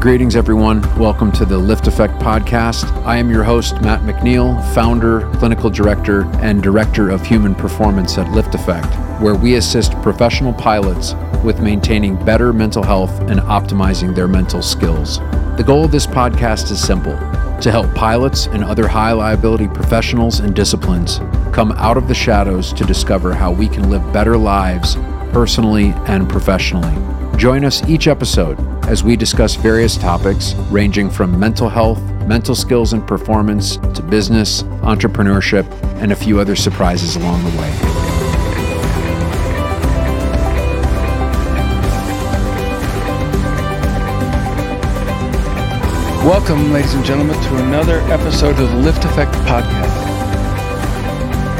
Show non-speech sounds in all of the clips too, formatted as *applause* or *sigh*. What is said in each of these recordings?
Greetings, everyone. Welcome to the LiftAffect podcast. I am your host, Matt McNeil, founder, clinical director, and director of human performance at LiftAffect, where we assist professional pilots with maintaining better mental health and optimizing their mental skills. The goal of this podcast is simple to help pilots and other high liability professionals and disciplines come out of the shadows to discover how we can live better lives personally and professionally. Join us each episode as we discuss various topics ranging from mental health, mental skills and performance, to business, entrepreneurship, and a few other surprises along the way. Welcome, ladies and gentlemen, to another episode of the LiftAffect Podcast.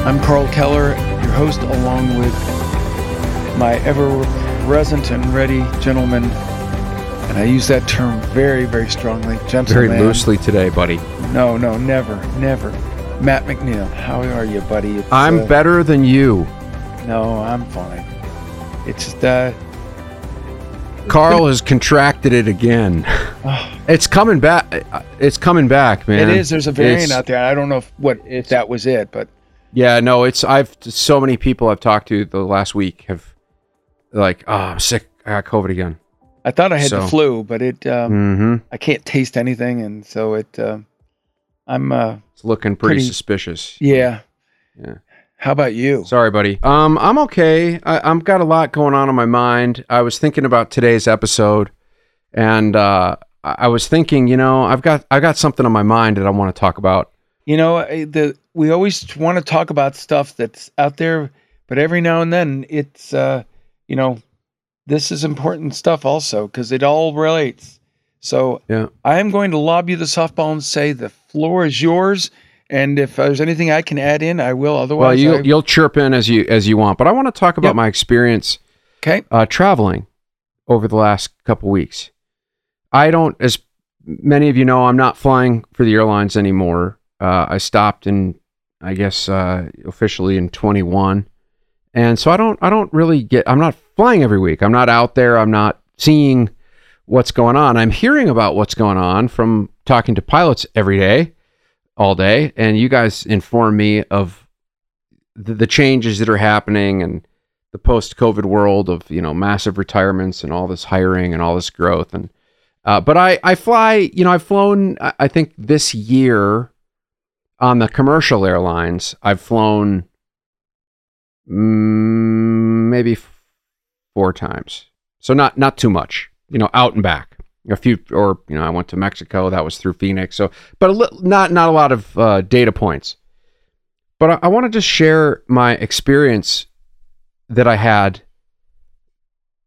I'm Karl Keller, your host, along with my ever present and ready gentleman. I use that term very, very strongly. Gentleman. Very loosely today, buddy. No, no, never, never. Matt McNeil, how are you, buddy? It's, I'm uh, better than you. No, I'm fine. It's uh, Karl has contracted it again. *sighs* oh, It's coming back. It's coming back, man. it is. There's a variant It's- out there. I don't know if, what if that was it, but Yeah, no, it's I've so many people I've talked to the last week have like, oh, I'm sick. I got COVID again. I thought I had the flu, but it um, Mm-hmm. I can't taste anything, and so it. Uh, I'm. Uh, It's looking pretty, Pretty- suspicious. yeah. Yeah. How about you? Sorry, buddy. Um, I'm okay. I, I'm got a lot going on in my mind. I was thinking about today's episode, and uh, I I was thinking, you know, I've got—I've got something on my mind that I want to talk about. You know, the we always want to talk about stuff that's out there, but every now and then it's, uh, you know, this is important stuff also because it all relates. So Yeah. I am going to lob you the softball and say the floor is yours. And if there's anything I can add in, I will. Otherwise, Well, you I- you'll chirp in as you as you want, but I want to talk about Yep. my experience okay. uh, traveling over the last couple weeks. I don't, as many of you know, I'm not flying for the airlines anymore. Uh, I stopped in, I guess, uh, officially in 21, and so I don't, I don't really get. I'm not flying every week. I'm not out there. I'm not seeing what's going on. I'm hearing about what's going on from talking to pilots every day, all day, and you guys inform me of the, the changes that are happening and the post-COVID world of you know massive retirements and all this hiring and all this growth and uh, but I I fly you know I've flown I think this year on the commercial airlines I've flown maybe f- four times so not not too much you know out and back a few or you know I went to Mexico that was through Phoenix so but a li- not not a lot of uh, data points but I, I want to just share my experience that I had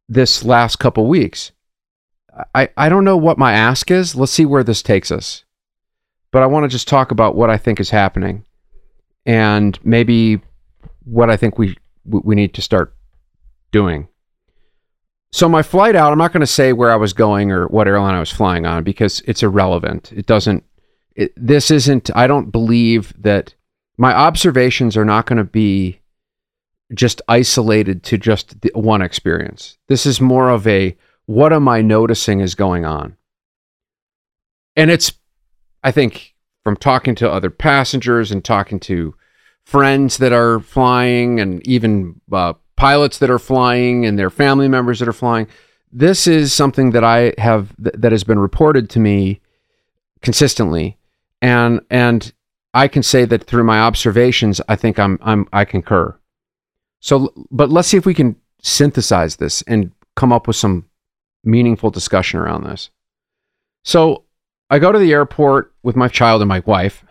this last couple weeks. I, I don't know what my ask is. Let's see where this takes us. But I want to just talk about what I think is happening and maybe what I think we we need to start doing. So my flight out, I'm not going to say where I was going or what airline I was flying on because it's irrelevant. It doesn't it, this isn't I don't believe that my observations are not going to be just isolated to just one experience. This is more of a what am I noticing is going on? And it's, I think, from talking to other passengers and talking to friends that are flying and even uh, pilots that are flying and their family members that are flying, this is something that I have th- that has been reported to me consistently, and and I can say that through my observations, I think I'm I'm I concur. So, but let's see if we can synthesize this and come up with some meaningful discussion around this. So, I go to the airport with my child and my wife,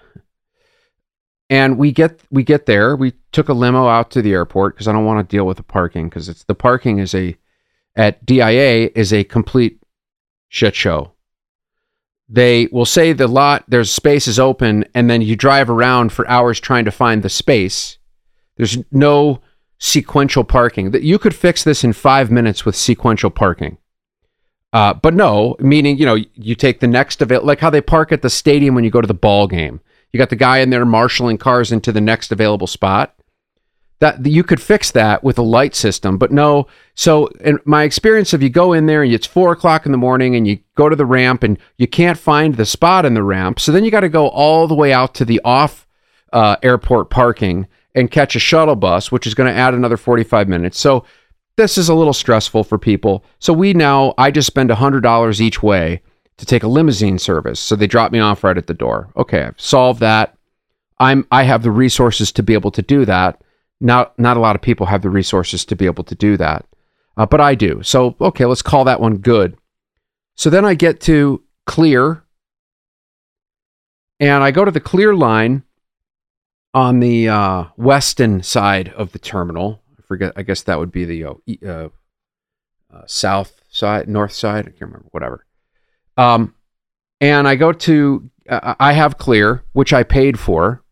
and we get we get there. We took a limo out to the airport because I don't want to deal with the parking because it's the parking is a at DIA is a complete shit show. They will say the lot there's space is open, and then you drive around for hours trying to find the space. There's no sequential parking. That you could fix this in five minutes with sequential parking. Uh, but no, meaning you know you take the next of it, like how they park at the stadium when you go to the ball game. You got the guy in there marshaling cars into the next available spot. that you could fix that with a light system, but no. So, in my experience, if you go in there and it's four o'clock in the morning and you go to the ramp and you can't find the spot in the ramp, so then you got to go all the way out to the off uh, airport parking and catch a shuttle bus, which is going to add another 45 minutes. So, this is a little stressful for people. So, we now, I just spend $100 each way to take a limousine service. So, they drop me off right at the door. Okay, I've solved that. I'm, I have the resources to be able to do that not not a lot of people have the resources to be able to do that, uh, but I do. So okay, let's call that one good. So then I get to clear, and I go to the clear line on the uh, western side of the terminal. I forget. I guess that would be the uh, uh, uh south side, north side. I can't remember. Whatever. Um, and I go to. Uh, I have clear, which I paid for.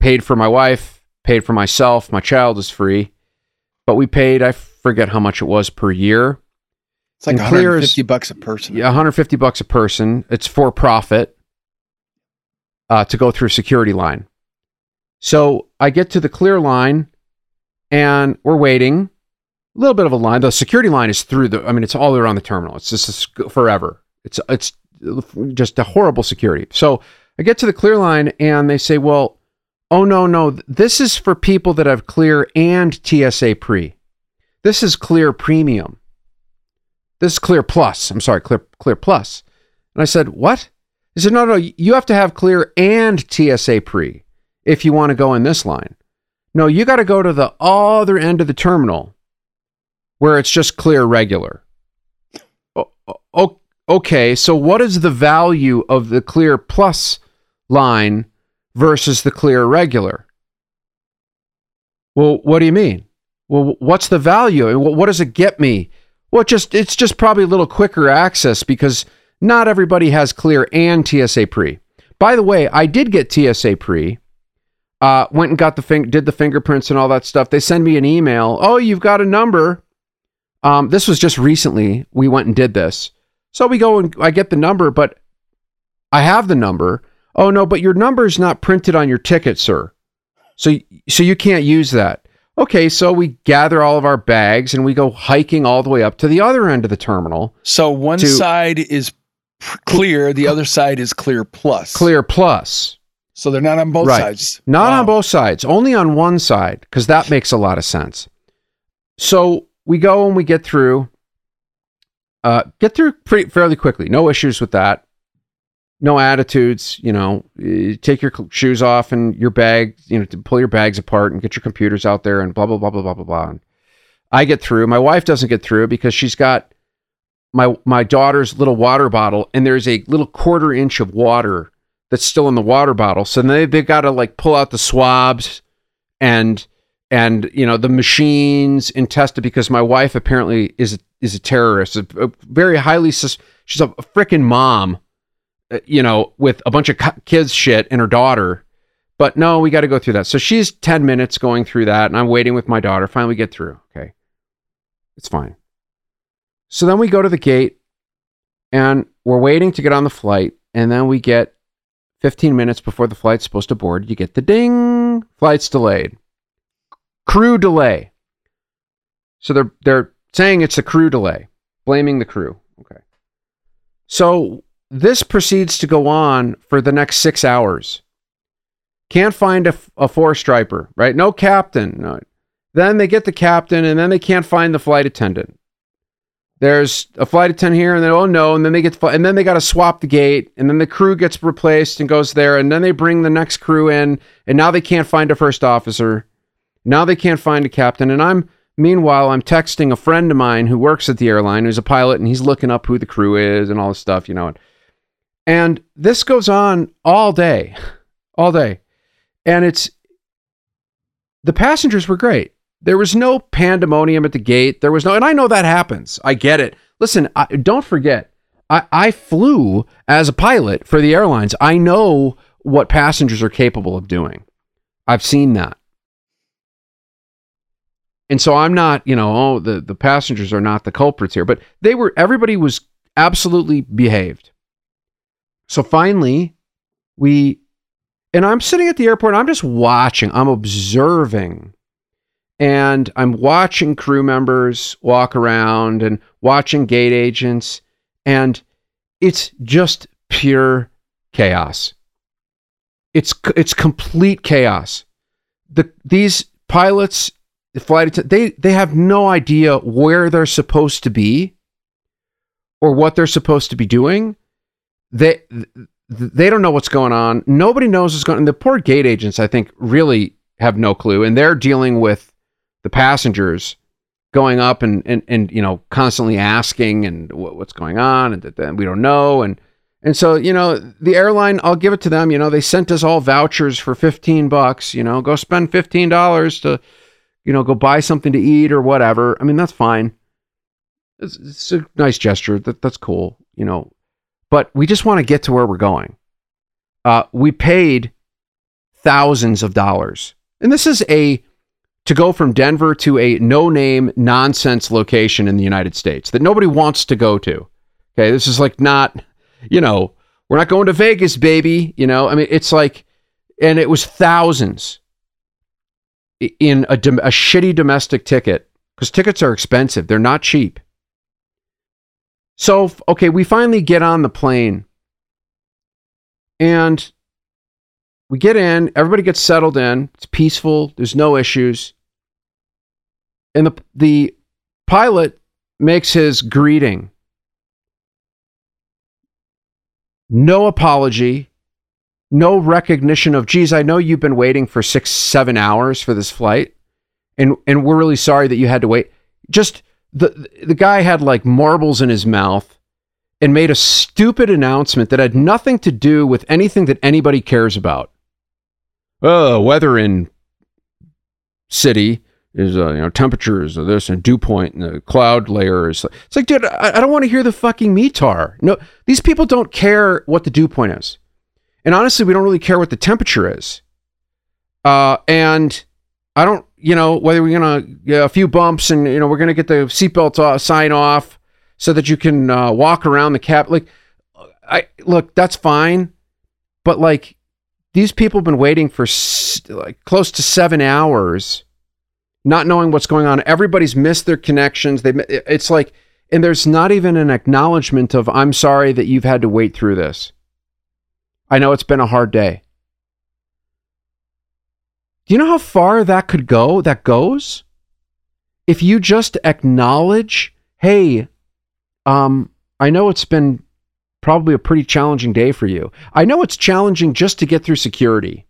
Paid for my wife paid for myself. My child is free, but we paid. I forget how much it was per year. It's like 150 bucks a person. Yeah, 150 bucks a person. It's for profit uh, to go through security line. So I get to the clear line, and we're waiting. A little bit of a line. The security line is through the. I mean, it's all around the terminal. It's just forever. It's it's just a horrible security. So I get to the clear line, and they say, "Well, Oh, no, no. This is for people that have clear and TSA pre. This is clear premium. This is clear plus. I'm sorry, clear, clear plus. And I said, What? He said, No, no, you have to have clear and TSA pre if you want to go in this line. No, you got to go to the other end of the terminal where it's just clear regular. Okay, so what is the value of the clear plus line versus the clear regular. Well, what do you mean? Well, what's the value? What does it get me? Well, just it's just probably a little quicker access because not everybody has clear and TSA pre. By the way, I did get TSA pre. Uh, went and got the fing- did the fingerprints and all that stuff. They send me an email. Oh, you've got a number. Um, this was just recently. We went and did this. So we go and I get the number, but I have the number. Oh no, but your number is not printed on your ticket, sir. So so you can't use that. Okay, so we gather all of our bags and we go hiking all the way up to the other end of the terminal. So one to, side is clear, the other side is clear plus. Clear plus. So they're not on both right. sides. Not wow. on both sides, only on one side because that makes a lot of sense. So we go and we get through uh, get through pretty fairly quickly. No issues with that no attitudes. You know, take your shoes off and your bag. You know, to pull your bags apart and get your computers out there and blah blah blah blah blah blah blah. And I get through. My wife doesn't get through because she's got my my daughter's little water bottle and there's a little quarter inch of water that's still in the water bottle. So they they've got to like pull out the swabs and and you know the machines in test it because my wife apparently is is a terrorist, a, a very highly sus- she's a, a freaking mom uh, you know, with a bunch of kids shit and her daughter. But no, we got to go through that. So she's 10 minutes going through that, and I'm waiting with my daughter. Finally, get through. Okay. It's fine. So then we go to the gate, and we're waiting to get on the flight. And then we get 15 minutes before the flight's supposed to board. You get the ding, flight's delayed. Crew delay. So they're, they're saying it's a crew delay, blaming the crew. Okay. So this proceeds to go on for the next six hours. Can't find a, a four striper, right? No captain. No. Then they get the captain, and then they can't find the flight attendant. There's a flight attendant here, and then oh no, and then they get and then they got to swap the gate, and then the crew gets replaced and goes there, and then they bring the next crew in, and now they can't find a first officer. Now they can't find a captain, and I'm meanwhile I'm texting a friend of mine who works at the airline, who's a pilot, and he's looking up who the crew is and all this stuff, you know. And this goes on all day, *laughs* all day. And it's the passengers were great. There was no pandemonium at the gate. There was no, and I know that happens. I get it. Listen, I, don't forget, I, I flew as a pilot for the airlines. I know what passengers are capable of doing. I've seen that. And so I'm not, you know, oh, the, the passengers are not the culprits here, but they were, everybody was absolutely behaved. So finally, we, and I'm sitting at the airport, I'm just watching, I'm observing and I'm watching crew members walk around and watching gate agents, and it's just pure chaos. It's it's complete chaos. The these pilots, flight they they have no idea where they're supposed to be or what they're supposed to be doing. They they don't know what's going on. Nobody knows what's going on. The poor gate agents, I think, really have no clue, and they're dealing with the passengers going up and and, and you know constantly asking and what's going on and that we don't know and and so you know the airline I'll give it to them you know they sent us all vouchers for 15 bucks you know go spend 15 dollars to you know go buy something to eat or whatever. I mean that's fine. It's, it's a nice gesture. That that's cool you know. But we just want to get to where we're going. Uh, we paid thousands of dollars. And this is a to go from Denver to a no name nonsense location in the United States that nobody wants to go to. Okay, this is like not, you know, we're not going to Vegas, baby. You know, I mean, it's like, and it was thousands in a, a shitty domestic ticket because tickets are expensive, they're not cheap. So, okay, we finally get on the plane and we get in, everybody gets settled in. It's peaceful, there's no issues. And the the pilot makes his greeting. No apology, no recognition of, geez, I know you've been waiting for six, seven hours for this flight, and and we're really sorry that you had to wait. Just the the guy had like marbles in his mouth and made a stupid announcement that had nothing to do with anything that anybody cares about. Oh, weather in city is uh, you know temperatures of this and dew point and the cloud layer is it's like dude I, I don't want to hear the fucking METAR no these people don't care what the dew point is and honestly we don't really care what the temperature is uh and I don't you know whether we're gonna a few bumps and you know we're gonna get the seatbelt uh, sign off so that you can uh, walk around the cap like I look that's fine but like these people have been waiting for like close to seven hours, not knowing what's going on. Everybody's missed their connections. They, it's like, and there's not even an acknowledgement of, I'm sorry that you've had to wait through this. I know it's been a hard day. Do you know how far that could go? That goes? If you just acknowledge, hey, um, I know it's been probably a pretty challenging day for you. I know it's challenging just to get through security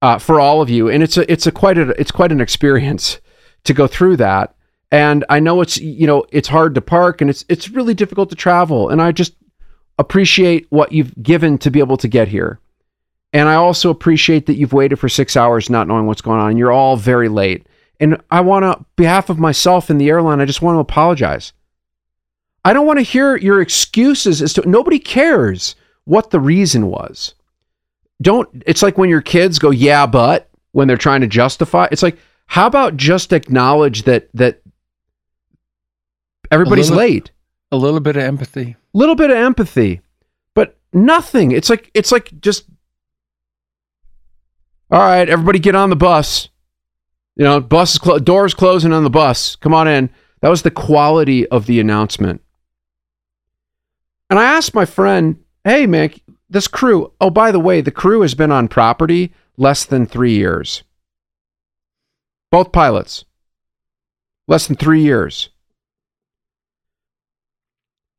uh, for all of you, and it's a it's a quite a it's quite an experience to go through that. And I know it's you know it's hard to park, and it's it's really difficult to travel. And I just appreciate what you've given to be able to get here. And I also appreciate that you've waited for six hours not knowing what's going on. You're all very late. And I want to, behalf of myself and the airline, I just want to apologize. I don't want to hear your excuses as to nobody cares what the reason was. Don't it's like when your kids go, yeah, but when they're trying to justify, it's like, how about just acknowledge that that everybody's late? A little bit of empathy. A little bit of empathy. But nothing. It's like it's like just all right, everybody get on the bus. You know, bus is clo- doors closing on the bus. Come on in. That was the quality of the announcement. And I asked my friend, hey, man, this crew, oh, by the way, the crew has been on property less than three years. Both pilots, less than three years.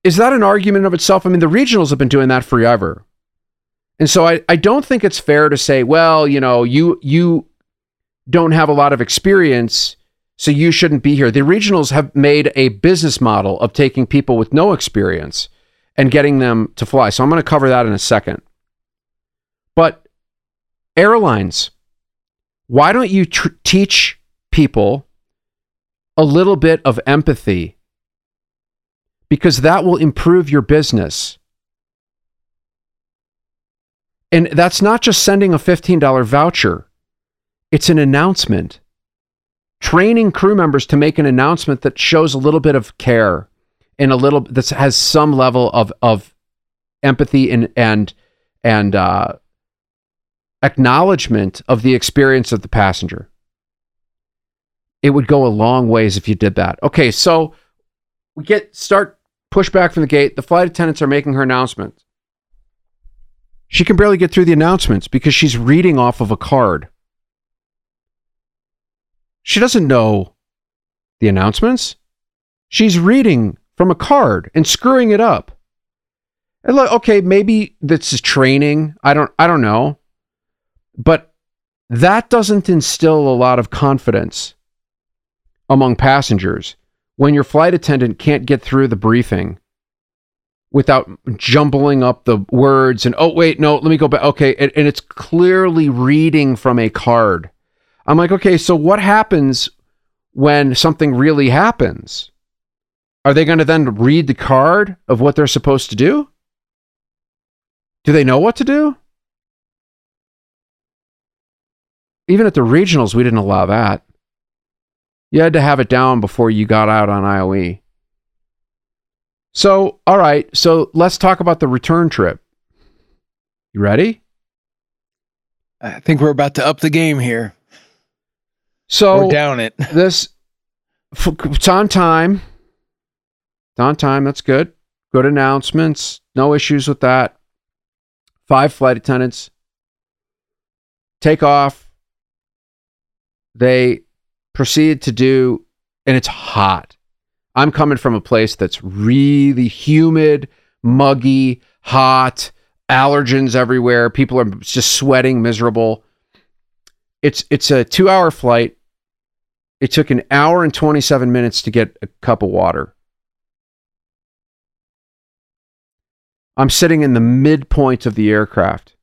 Is that an argument of itself? I mean, the regionals have been doing that forever. And so I, I don't think it's fair to say, well, you know, you you don't have a lot of experience, so you shouldn't be here. The regionals have made a business model of taking people with no experience and getting them to fly. So I'm going to cover that in a second. But airlines, why don't you tr- teach people a little bit of empathy? Because that will improve your business. And that's not just sending a $15 voucher, it's an announcement. Training crew members to make an announcement that shows a little bit of care and a little that has some level of of empathy and and and uh, acknowledgement of the experience of the passenger. it would go a long ways if you did that. Okay, so we get start push back from the gate. The flight attendants are making her announcements. She can barely get through the announcements because she's reading off of a card. She doesn't know the announcements. She's reading from a card and screwing it up. And look, okay, maybe this is training. I don't I don't know. But that doesn't instill a lot of confidence among passengers when your flight attendant can't get through the briefing without jumbling up the words and oh wait no let me go back okay and, and, it's clearly reading from a card. I'm like okay so what happens when something really happens? Are they going to then read the card of what they're supposed to do? Do they know what to do? Even at the regionals we didn't allow that you had to have it down before you got out on IOE. So, all right. So let's talk about the return trip. You ready? I think we're about to up the game here. So or down it. *laughs* This it's on time. It's on time. That's good. Good announcements. No issues with that. Five flight attendants take off. They proceed to do, and it's hot. I'm coming from a place that's really humid, muggy, hot, allergens everywhere. People are just sweating, miserable. It's it's a two hour flight. It took an hour and 27 minutes to get a cup of water. I'm sitting in the midpoint of the aircraft.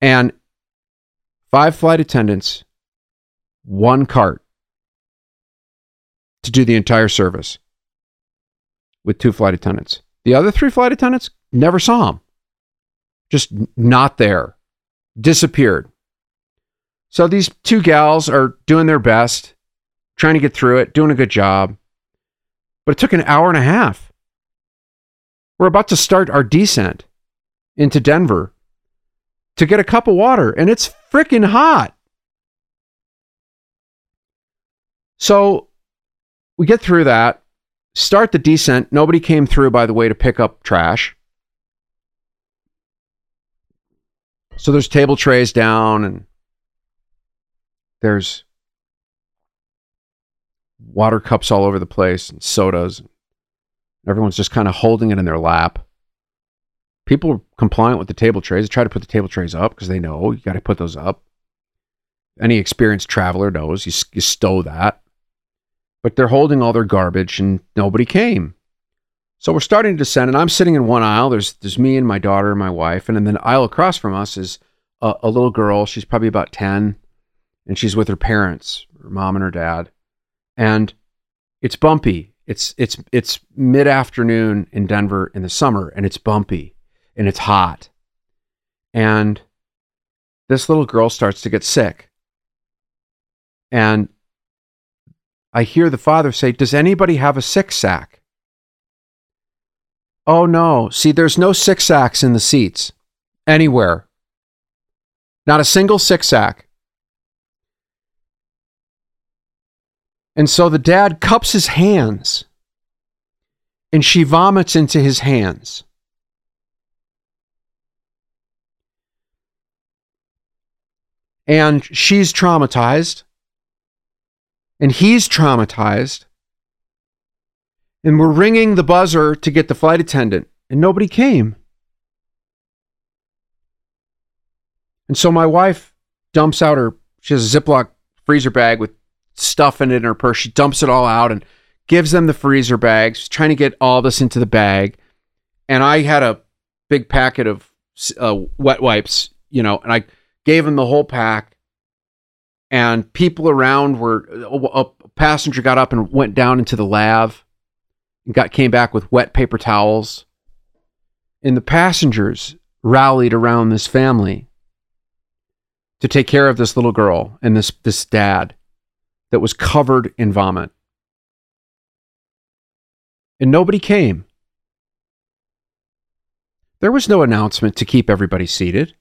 And five flight attendants one cart to do the entire service with two flight attendants. The other three flight attendants never saw him. Just not there. Disappeared. So these two gals are doing their best, trying to get through it, doing a good job. But it took an hour and a half. We're about to start our descent into Denver to get a cup of water, and it's freaking hot. So we get through that, start the descent. Nobody came through, by the way, to pick up trash. So there's table trays down and there's water cups all over the place and sodas. Everyone's just kind of holding it in their lap. People are compliant with the table trays. They try to put the table trays up because they know you got to put those up. Any experienced traveler knows you, you stow that but they're holding all their garbage and nobody came. So we're starting to descend, and I'm sitting in one aisle. There's there's me and my daughter and my wife, and then the aisle across from us is a, a little girl. She's probably about ten, and she's with her parents, her mom and her dad, and it's bumpy. It's it's it's mid afternoon in Denver in the summer, and it's bumpy, and it's hot, and this little girl starts to get sick, and I hear the father say, Does anybody have a sick sack? Oh no. See, there's no sick sacks in the seats anywhere. Not a single sick sack. And so the dad cups his hands and she vomits into his hands. And she's traumatized and he's traumatized. And we're ringing the buzzer to get the flight attendant, and nobody came. And so my wife dumps out her, she has a Ziploc freezer bag with stuff in it in her purse. She dumps it all out and gives them the freezer bags, trying to get all this into the bag. And I had a big packet of uh, wet wipes, you know, and I gave them the whole pack and people around were a passenger got up and went down into the lav and got came back with wet paper towels. And the passengers rallied around this family to take care of this little girl and this this dad that was covered in vomit. And nobody came. There was no announcement to keep everybody seated.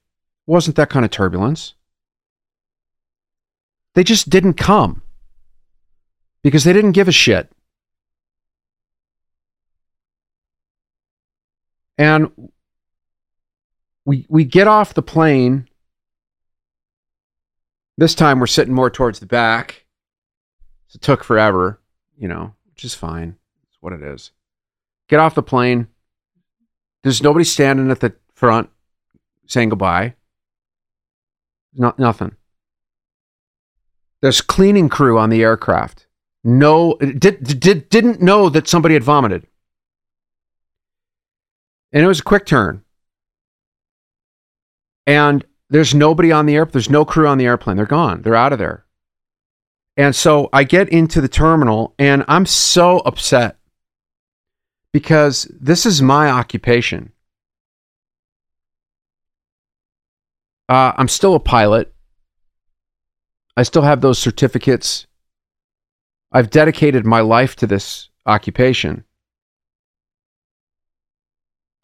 Wasn't that kind of turbulence they just didn't come because they didn't give a shit. And we we get off the plane. This time we're sitting more towards the back. It took forever, you know, which is fine. It's what it is. Get off the plane. There's nobody standing at the front saying goodbye. Not nothing. There's cleaning crew on the aircraft. No, did, did didn't know that somebody had vomited, and it was a quick turn. And there's nobody on the airplane. There's no crew on the airplane. They're gone. They're out of there. And so I get into the terminal, and I'm so upset because this is my occupation. Uh, I'm still a pilot. I still have those certificates. I've dedicated my life to this occupation.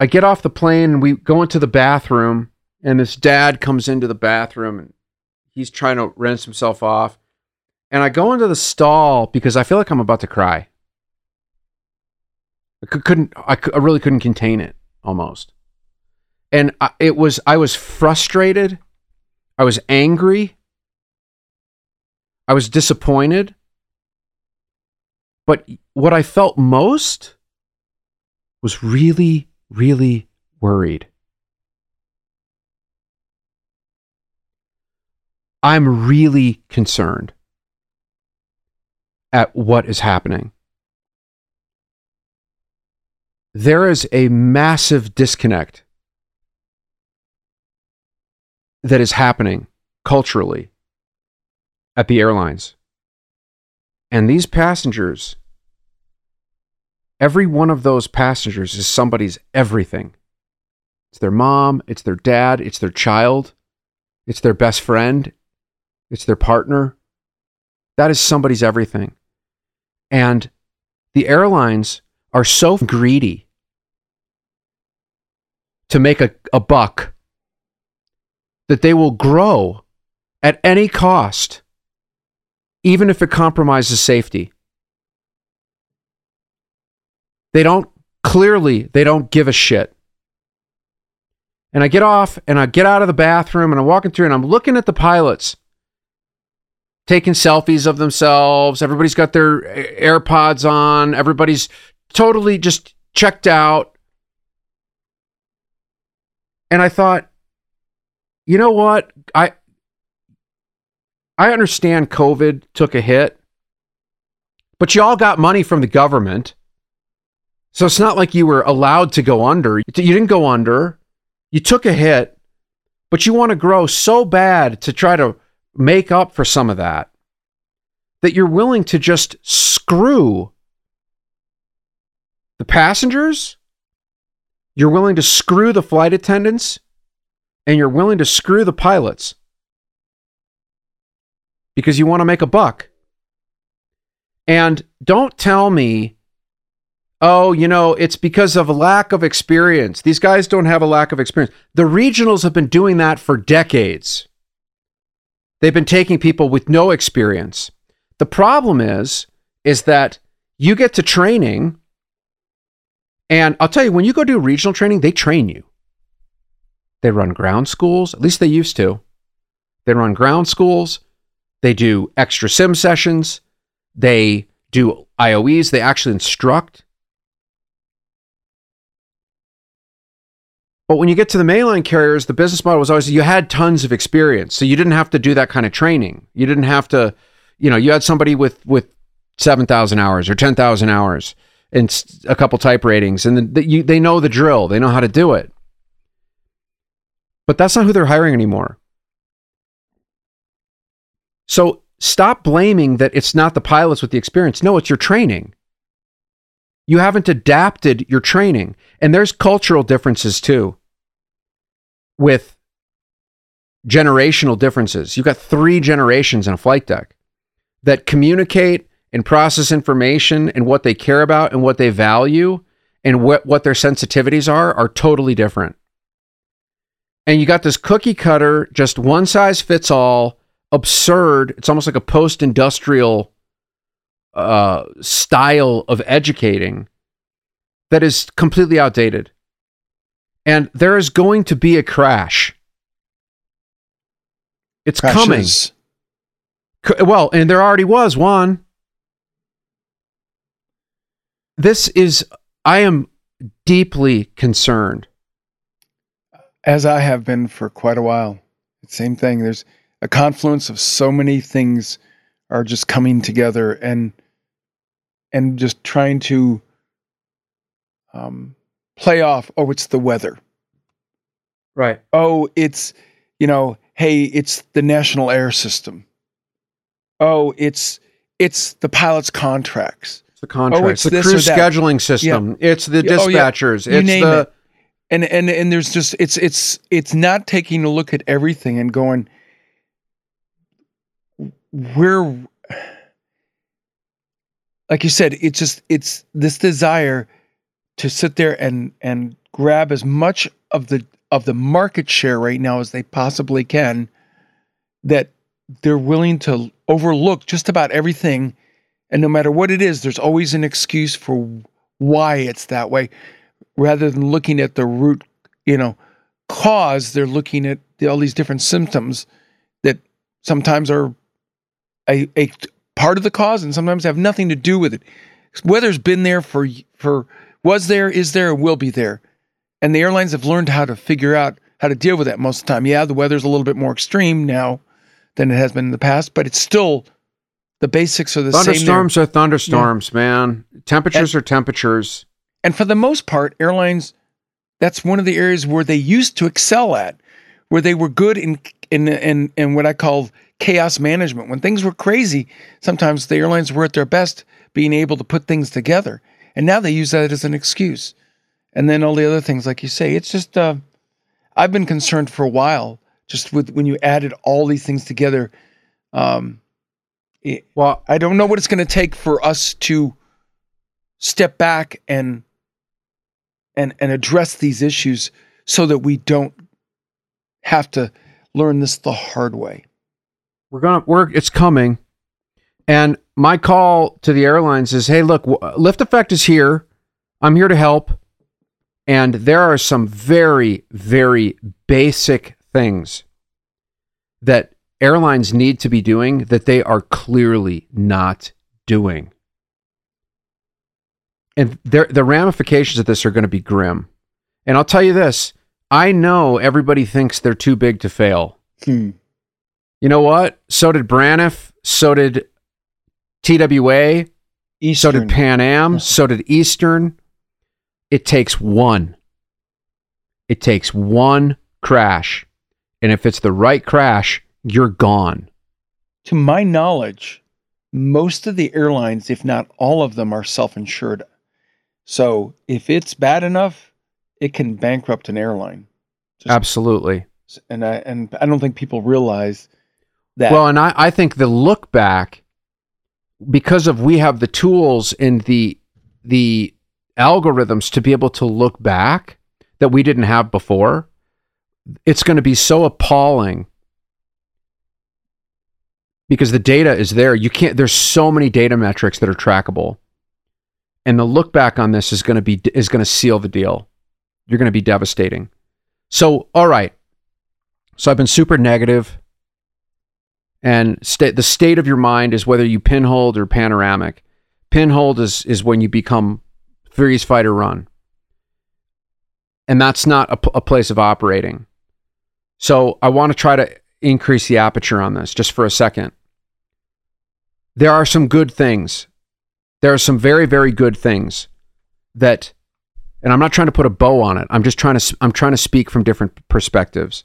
I get off the plane and we go into the bathroom, and this dad comes into the bathroom and he's trying to rinse himself off. And I go into the stall because I feel like I'm about to cry. I couldn't, I, I really couldn't contain it almost. And I, it was, I was frustrated. I was angry. I was disappointed. But what I felt most was really, really worried. I'm really concerned at what is happening. There is a massive disconnect that is happening culturally at the airlines. And these passengers, every one of those passengers is somebody's everything. It's their mom, it's their dad, it's their child, it's their best friend, it's their partner. That is somebody's everything. And the airlines are so greedy to make a, a buck that they will grow at any cost, even if it compromises safety. They don't, clearly, they don't give a shit. And I get off and I get out of the bathroom and I'm walking through and I'm looking at the pilots taking selfies of themselves. Everybody's got their AirPods on. Everybody's totally just checked out. And I thought, you know what? I I understand COVID took a hit, but you all got money from the government. So it's not like you were allowed to go under. You didn't go under. You took a hit, but you want to grow so bad to try to make up for some of that that you're willing to just screw the passengers, you're willing to screw the flight attendants, and you're willing to screw the pilots because you want to make a buck. And don't tell me, oh, you know, it's because of a lack of experience. These guys don't have a lack of experience. The regionals have been doing that for decades. They've been taking people with no experience. The problem is, is that you get to training, and I'll tell you, when you go do regional training, they train you. They run ground schools, at least they used to. They run ground schools. They do extra sim sessions. They do IOEs. They actually instruct. But when you get to the mainline carriers, the business model was always you had tons of experience. So you didn't have to do that kind of training. You didn't have to, you know, you had somebody with with 7,000 hours or 10,000 hours and a couple type ratings and the, you, they know the drill. They know how to do it. But that's not who they're hiring anymore. So stop blaming that it's not the pilots with the experience. No, it's your training. You haven't adapted your training. And there's cultural differences too with generational differences. You've got three generations in a flight deck that communicate and process information and what they care about and what they value and what, what their sensitivities are are totally different. And you got this cookie cutter, just one size fits all absurd. It's almost like a post-industrial uh, style of educating that is completely outdated. And there is going to be a crash. It's Crashes. coming. Well, and there already was one. This is, I am deeply concerned. As I have been for quite a while. Same thing. There's a confluence of so many things are just coming together and and just trying to um, play off. Oh, it's the weather. Right. Oh, it's you know, hey, it's the national air system. Oh, it's it's the pilots' contracts. It's the contract. Oh, it's the crew scheduling system. It's the Yeah, oh, yeah. dispatchers. You it's name the it. And and and there's just it's it's it's not taking a look at everything and going we're like you said, it's just it's this desire to sit there and and grab as much of the of the market share right now as they possibly can that they're willing to overlook just about everything. And no matter what it is there's always an excuse for why it's that way. Rather than looking at the root you know cause they're looking at all these different symptoms that sometimes are a, a part of the cause and sometimes have nothing to do with it. Weather's been there for for was there is there and will be there. And the airlines have learned how to figure out how to deal with that most of the time. Yeah the weather's a little bit more extreme now than it has been in the past but it's still the basics are the same thunderstorms are thunderstorms, man. Temperatures are temperatures. And for the most part, airlines, that's one of the areas where they used to excel at, where they were good in in in, in what I call chaos management. When things were crazy, sometimes the airlines were at their best being able to put things together. And now they use that as an excuse. And then all the other things, like you say, it's just uh, I've been concerned for a while, just with when you added all these things together. Um, it, Well, I don't know what it's going to take for us to step back and and and address these issues so that we don't have to learn this the hard way. We're gonna we're it's coming. And my call to the airlines is hey look LiftAffect is here. I'm here to help. And there are some very very basic things that airlines need to be doing that they are clearly not doing. And the ramifications of this are going to be grim. And i'll tell you this i know everybody thinks they're too big to fail. Hmm. You know what? So did Braniff. So did TWA. So did Pan Am. So did Eastern. It takes one. It takes one crash. And if it's the right crash, you're gone. to my knowledge, most of the airlines, if not all of them, are self-insured. So if it's bad enough, it can bankrupt an airline. Just- Absolutely. And I and I don't think people realize that. Well, and I, I think the look back, because of we have the tools and the the algorithms to be able to look back that we didn't have before, it's going to be so appalling because the data is there. You can't. There's so many data metrics that are trackable, and the look back on this is going to be is going to seal the deal. You're going to be devastating. So, all right. So I've been super negative and the state of your mind is whether you pinhole or panoramic. Pinhole is is when you become freeze fighter run, and that's not a, p- a place of operating. So I want to try to increase the aperture on this just for a second. There are some good things. There are some very very good things that, and I'm not trying to put a bow on it. I'm just trying to I'm trying to speak from different perspectives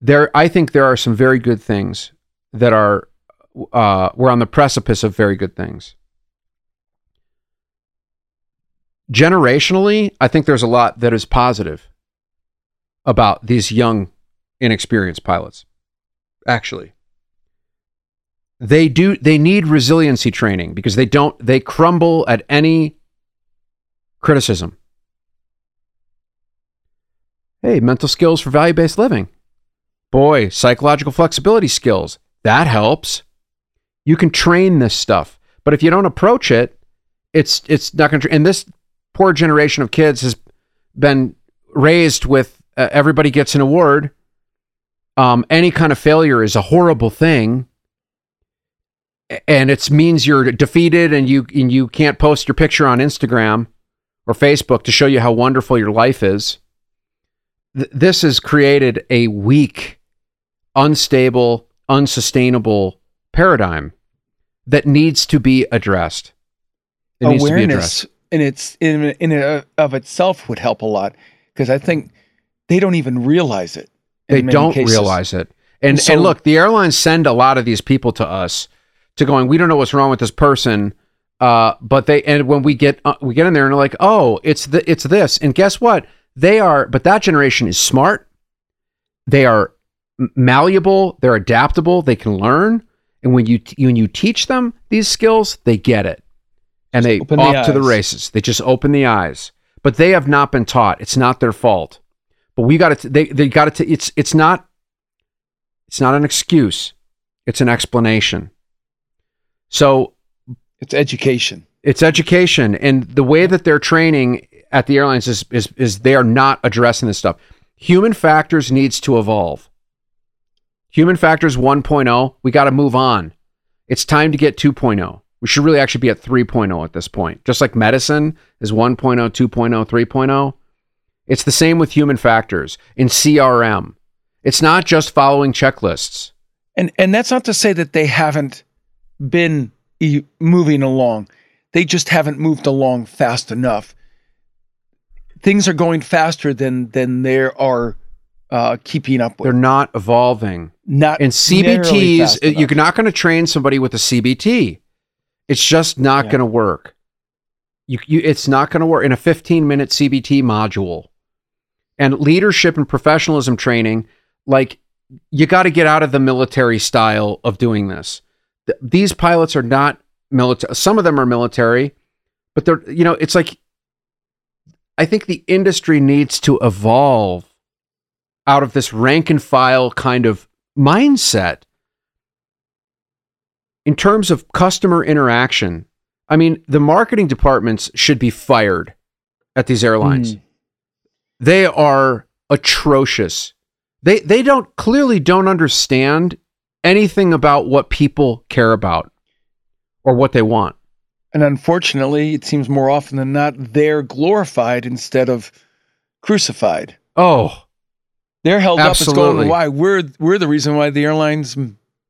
there i think there are some very good things that are uh, we're on the precipice of very good things. Generationally i think there's a lot that is positive about these young inexperienced pilots actually. They do they need resiliency training because they don't they crumble at any criticism. Hey mental skills for value-based living Boy, psychological flexibility skills. That helps. You can train this stuff. But if you don't approach it, it's it's not going to and this poor generation of kids has been raised with uh, everybody gets an award. Um, any kind of failure is a horrible thing and it means you're defeated and you and you can't post your picture on Instagram or Facebook to show you how wonderful your life is. Th- this has created a weak, unstable, unsustainable paradigm that needs to be addressed. It Awareness in its in in a, of itself would help a lot because I think they don't even realize it. They don't cases. realize it. And, and, so, and look, the airlines send a lot of these people to us to going, we don't know what's wrong with this person. Uh, but they and when we get uh, we get in there and they're like, oh, it's the it's this, and guess what? They are, but that generation is smart. They are malleable. They're adaptable. They can learn. And when you when you teach them these skills, they get it, and they open off the to the races. They just open the eyes. But they have not been taught. It's not their fault. But we got to. They they got to. It's it's not. It's not an excuse. It's an explanation. So it's education. It's education, and the way that they're training at the airlines is is is they are not addressing this stuff. Human factors needs to evolve. Human factors 1.0, we got to move on. It's time to get 2.0. We should really actually be at 3.0 at this point. Just like medicine is 1.0, 2.0, 3.0. It's the same with human factors in CRM. It's not just following checklists. And and that's not to say that they haven't been moving along. They just haven't moved along fast enough. Things are going faster than than there are uh, keeping up with. They're not evolving. Not in CBTs. You're not going to train somebody with a CBT. It's just not yeah. going to work. You, you, it's not going to work in a 15 minute CBT module. And leadership and professionalism training, like you got to get out of the military style of doing this th- these pilots are not military. Some of them are military, but they're, you know, it's like, I think the industry needs to evolve out of this rank and file kind of mindset in terms of customer interaction. I mean, the marketing departments should be fired at these airlines. Mm. They are atrocious. They they don't clearly don't understand anything about what people care about or what they want. And unfortunately, it seems more often than not they're glorified instead of crucified. Oh, they're held absolutely. up as going why we're we're the reason why the airlines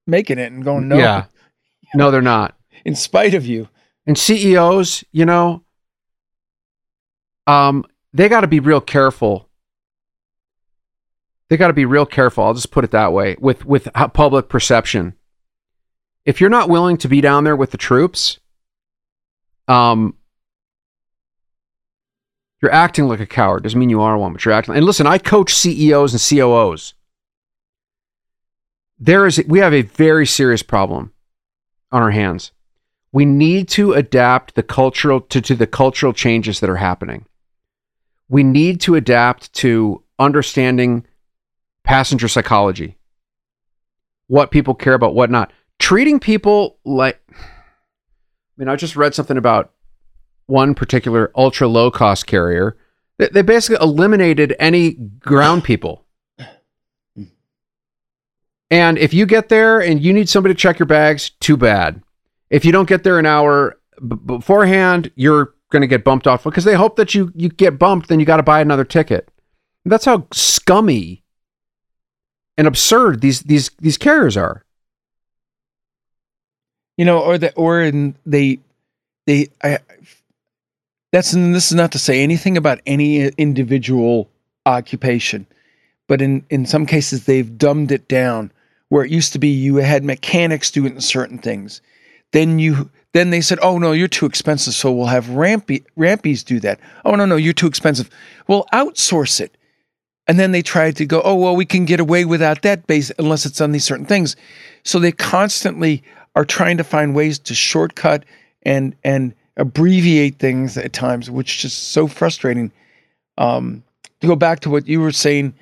making it and going no. Yeah. No, they're not. In spite of you. And CEOs, you know, um, they got to be real careful they got to be real careful. I'll just put it that way with with public perception. If you're not willing to be down there with the troops, um, you're acting like a coward. Doesn't mean you are one, but you're acting. And listen, I coach CEOs and COOs. There is we have a very serious problem on our hands. We need to adapt the cultural to, to the cultural changes that are happening. We need to adapt to understanding passenger psychology, what people care about, what not. Treating people like, I mean, I just read something about one particular ultra low cost carrier. They, they basically eliminated any ground people. And if you get there and you need somebody to check your bags, too bad. If you don't get there an hour b- beforehand, you're going to get bumped off because they hope that you you get bumped, then you got to buy another ticket. That's how scummy and absurd these these these carriers are. You know, or the or in they they I that's this is not to say anything about any uh, individual occupation, but in in some cases they've dumbed it down where it used to be you had mechanics doing certain things. Then you then they said, "Oh no, you're too expensive, so we'll have rampy rampies do that." "Oh no, no, you're too expensive." Well, outsource it. And then they tried to go, oh, well, we can get away without that base unless it's on these certain things. So they constantly are trying to find ways to shortcut and and abbreviate things at times, which is just so frustrating. Um, to go back to what you were saying,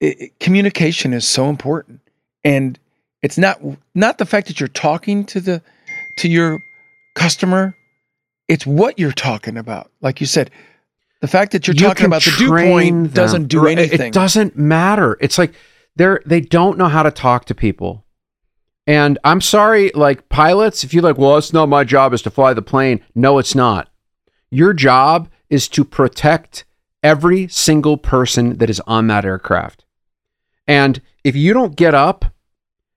it, it- communication is so important, and it's not not the fact that you're talking to the to your customer. It's what you're talking about. Like you said, the fact that you're You talking about the dew point them. doesn't do anything. It doesn't matter. It's like they're they don't know how to talk to people. And I'm sorry, like pilots, if you're like, well, it's not my job is to fly the plane. No, it's not. Your job is to protect every single person that is on that aircraft. And if you don't get up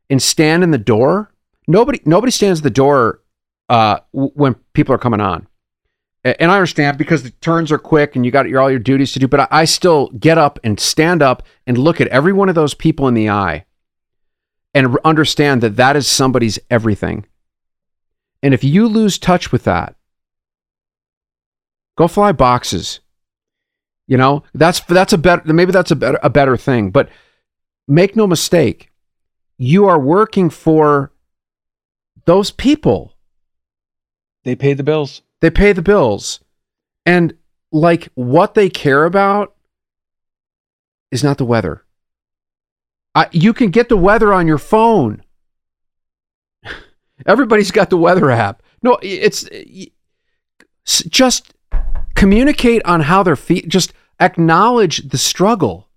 and stand in the door, nobody nobody stands at the door uh, when people are coming on. And I understand because the turns are quick and you got your all your duties to do, but I, I still get up and stand up and look at every one of those people in the eye and understand that that is somebody's everything. And if you lose touch with that, go fly boxes. You know, that's that's a better maybe that's a better a better thing, but make no mistake, you are working for those people. they pay the bills. They pay the bills. And like what they care about is not the weather. I, you can get the weather on your phone. *laughs* Everybody's got the weather app. No, it's just communicate on how they're fe- just acknowledge the struggle.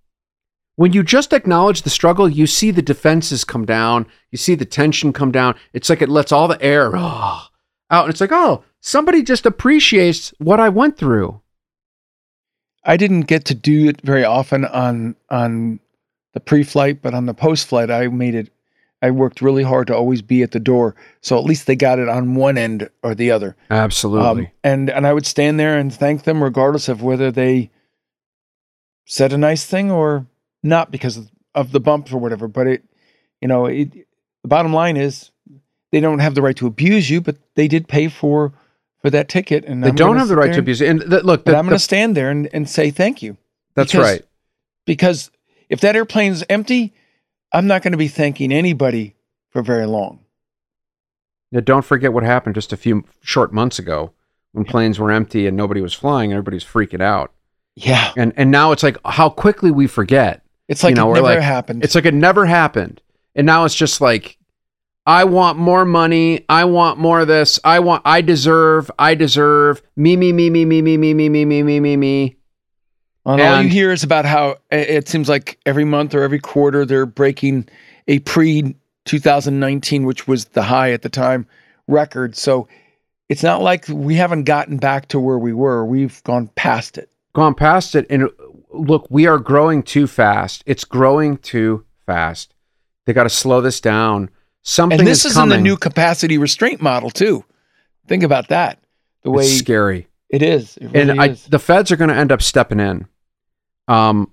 When you just acknowledge the struggle, you see the defenses come down, you see the tension come down. It's like it lets all the air ah, out. And it's like, oh, somebody just appreciates what I went through. I didn't get to do it very often on on the pre-flight, but on the post-flight, I made it. I worked really hard to always be at the door, so at least they got it on one end or the other. Absolutely. Um, and and I would stand there and thank them, regardless of whether they said a nice thing or not, because of, of the bumps or whatever. But it, you know, it, the bottom line is they don't have the right to abuse you, but they did pay for for that ticket, and they I'm don't have the right to abuse it. And th- look, But the- I'm going to stand there and, and say thank you. that's because- right. because if that airplane's empty, I'm not going to be thanking anybody for very long. Now, don't forget what happened just a few short months ago when planes were empty and nobody was flying and everybody's freaking out. Yeah, And and now it's like how quickly we forget. it's like You know, it never like- happened. It's like it never happened. And now it's just like I want more money. I want more of this. I want I deserve. I deserve. Me me me me me me me me me me me me me. And all you hear is about how eh, it seems like every month or every quarter they're breaking a pre 2019, which was the high at the time, record. So it's not like we haven't gotten back to where we were. We've gone past it. Gone past it and uh, look, we are growing too fast. It's growing too fast. They got to slow this down. Something and this is is, in the new capacity restraint model too. Think about that. The way it's scary. it is. It really and I, is. the feds are going to end up stepping in. Um,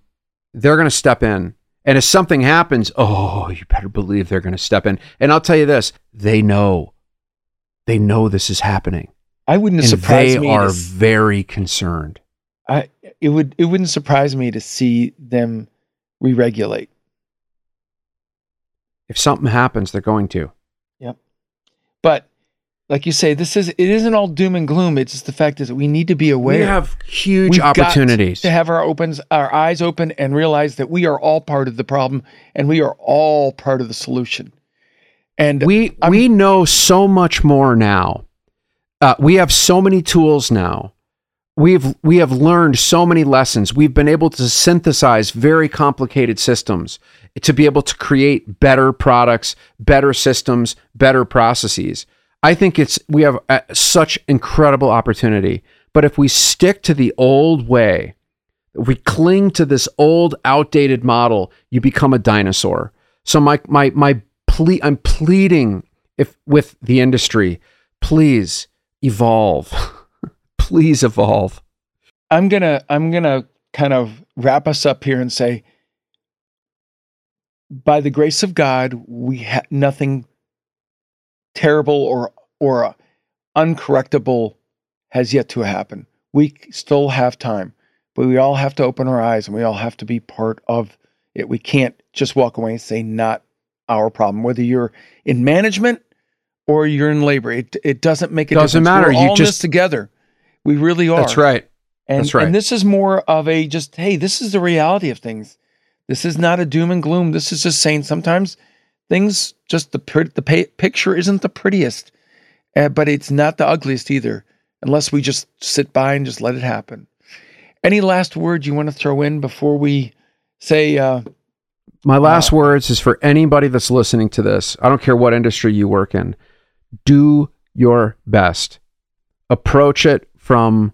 they're going to step in, and if something happens, oh, you better believe they're going to step in. And I'll tell you this: they know, they know this is happening, I wouldn't and surprise they me. They are to very concerned. I it would it wouldn't surprise me to see them re-regulate. If something happens, they're going to. Yep. But like you say, this is it isn't all doom and gloom. It's just the fact is that we need to be aware. We have huge We've opportunities. to have our opens our eyes open and realize that we are all part of the problem and we are all part of the solution. And we I'm- we know so much more now. Uh, we have so many tools now. We've we have learned so many lessons. We've been able to synthesize very complicated systems to be able to create better products, better systems, better processes. I think it's we have uh, such incredible opportunity. But if we stick to the old way, we cling to this old outdated model, you become a dinosaur. So my my my plea I'm pleading if with the industry, please evolve. *laughs* please evolve. I'm gonna I'm gonna kind of wrap us up here and say, by the grace of God, we have nothing terrible or or uncorrectable has yet to happen. We still have time, but we all have to open our eyes and we all have to be part of it. We can't just walk away and say not our problem. Whether you're in management or you're in labor, it it doesn't make a Doesn't difference. matter. We're You all in this just- together. We really are. That's right. And, That's right. and this is more of a just, hey, this is the reality of things. This is not a doom and gloom. This is just saying sometimes things just the the picture isn't the prettiest, uh, but it's not the ugliest either. Unless we just sit by and just let it happen. Any last words you want to throw in before we say? Uh, My last uh, words is for anybody that's listening to this. I don't care what industry you work in. Do your best. Approach it from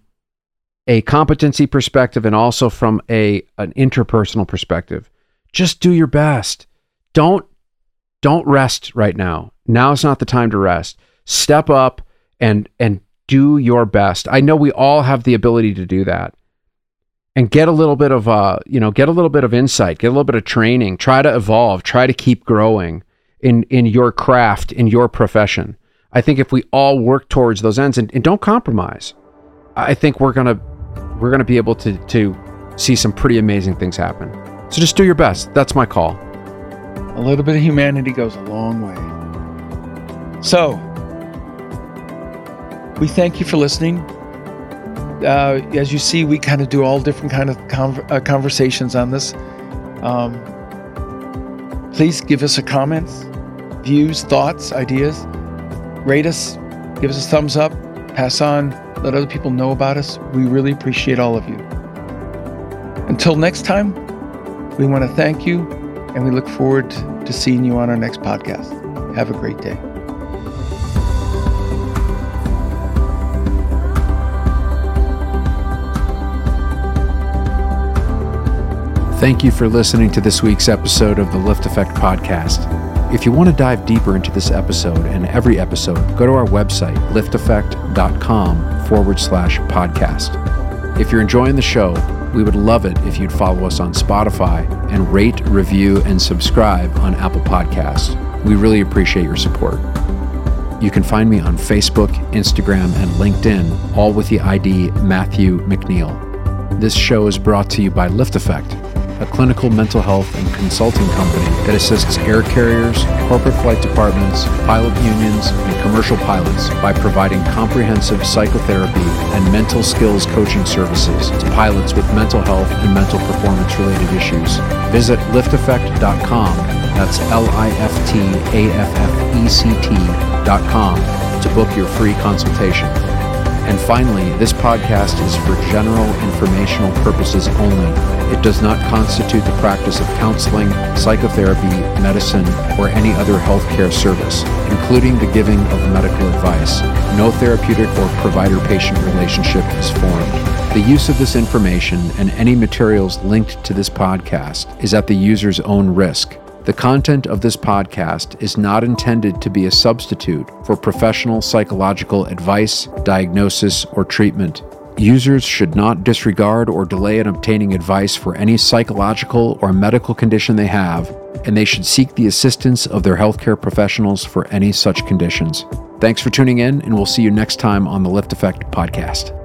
a competency perspective and also from a an interpersonal perspective. Just do your best. Don't don't rest right now. Now's not the time to rest. Step up and and do your best. I know we all have the ability to do that. And get a little bit of uh, you know, get a little bit of insight, get a little bit of training, try to evolve, try to keep growing in in your craft, in your profession. I think if we all work towards those ends and, and don't compromise, I think we're gonna we're gonna be able to to see some pretty amazing things happen. So just do your best. That's my call. A little bit of humanity goes a long way. So, we thank you for listening. Uh, as you see, we kind of do all different kind of conv- uh, conversations on this. Um, please give us a comments, views, thoughts, ideas. Rate us, give us a thumbs up, pass on, let other people know about us. We really appreciate all of you. Until next time, we want to thank you and we look forward to seeing you on our next podcast. Have a great day. Thank you for listening to this week's episode of the LiftAffect Podcast. If you want to dive deeper into this episode and every episode, go to our website, liftaffect.com forward slash podcast. If you're enjoying the show, we would love it if you'd follow us on Spotify and rate, review, and subscribe on Apple Podcasts. We really appreciate your support. You can find me on Facebook, Instagram, and LinkedIn, all with the ID Matthew McNeil. This show is brought to you by LiftAffect a clinical mental health and consulting company that assists air carriers, corporate flight departments, pilot unions, and commercial pilots by providing comprehensive psychotherapy and mental skills coaching services to pilots with mental health and mental performance related issues. Visit liftaffect.com, that's L I F T A F F E C T.com, to book your free consultation. And finally, this podcast is for general informational purposes only. It does not constitute the practice of counseling, psychotherapy, medicine, or any other healthcare service, including the giving of medical advice. No therapeutic or provider patient relationship is formed. The use of this information and any materials linked to this podcast is at the user's own risk. The content of this podcast is not intended to be a substitute for professional psychological advice, diagnosis, or treatment. Users should not disregard or delay in obtaining advice for any psychological or medical condition they have, and they should seek the assistance of their healthcare professionals for any such conditions. Thanks for tuning in, and we'll see you next time on the LiftAffect podcast.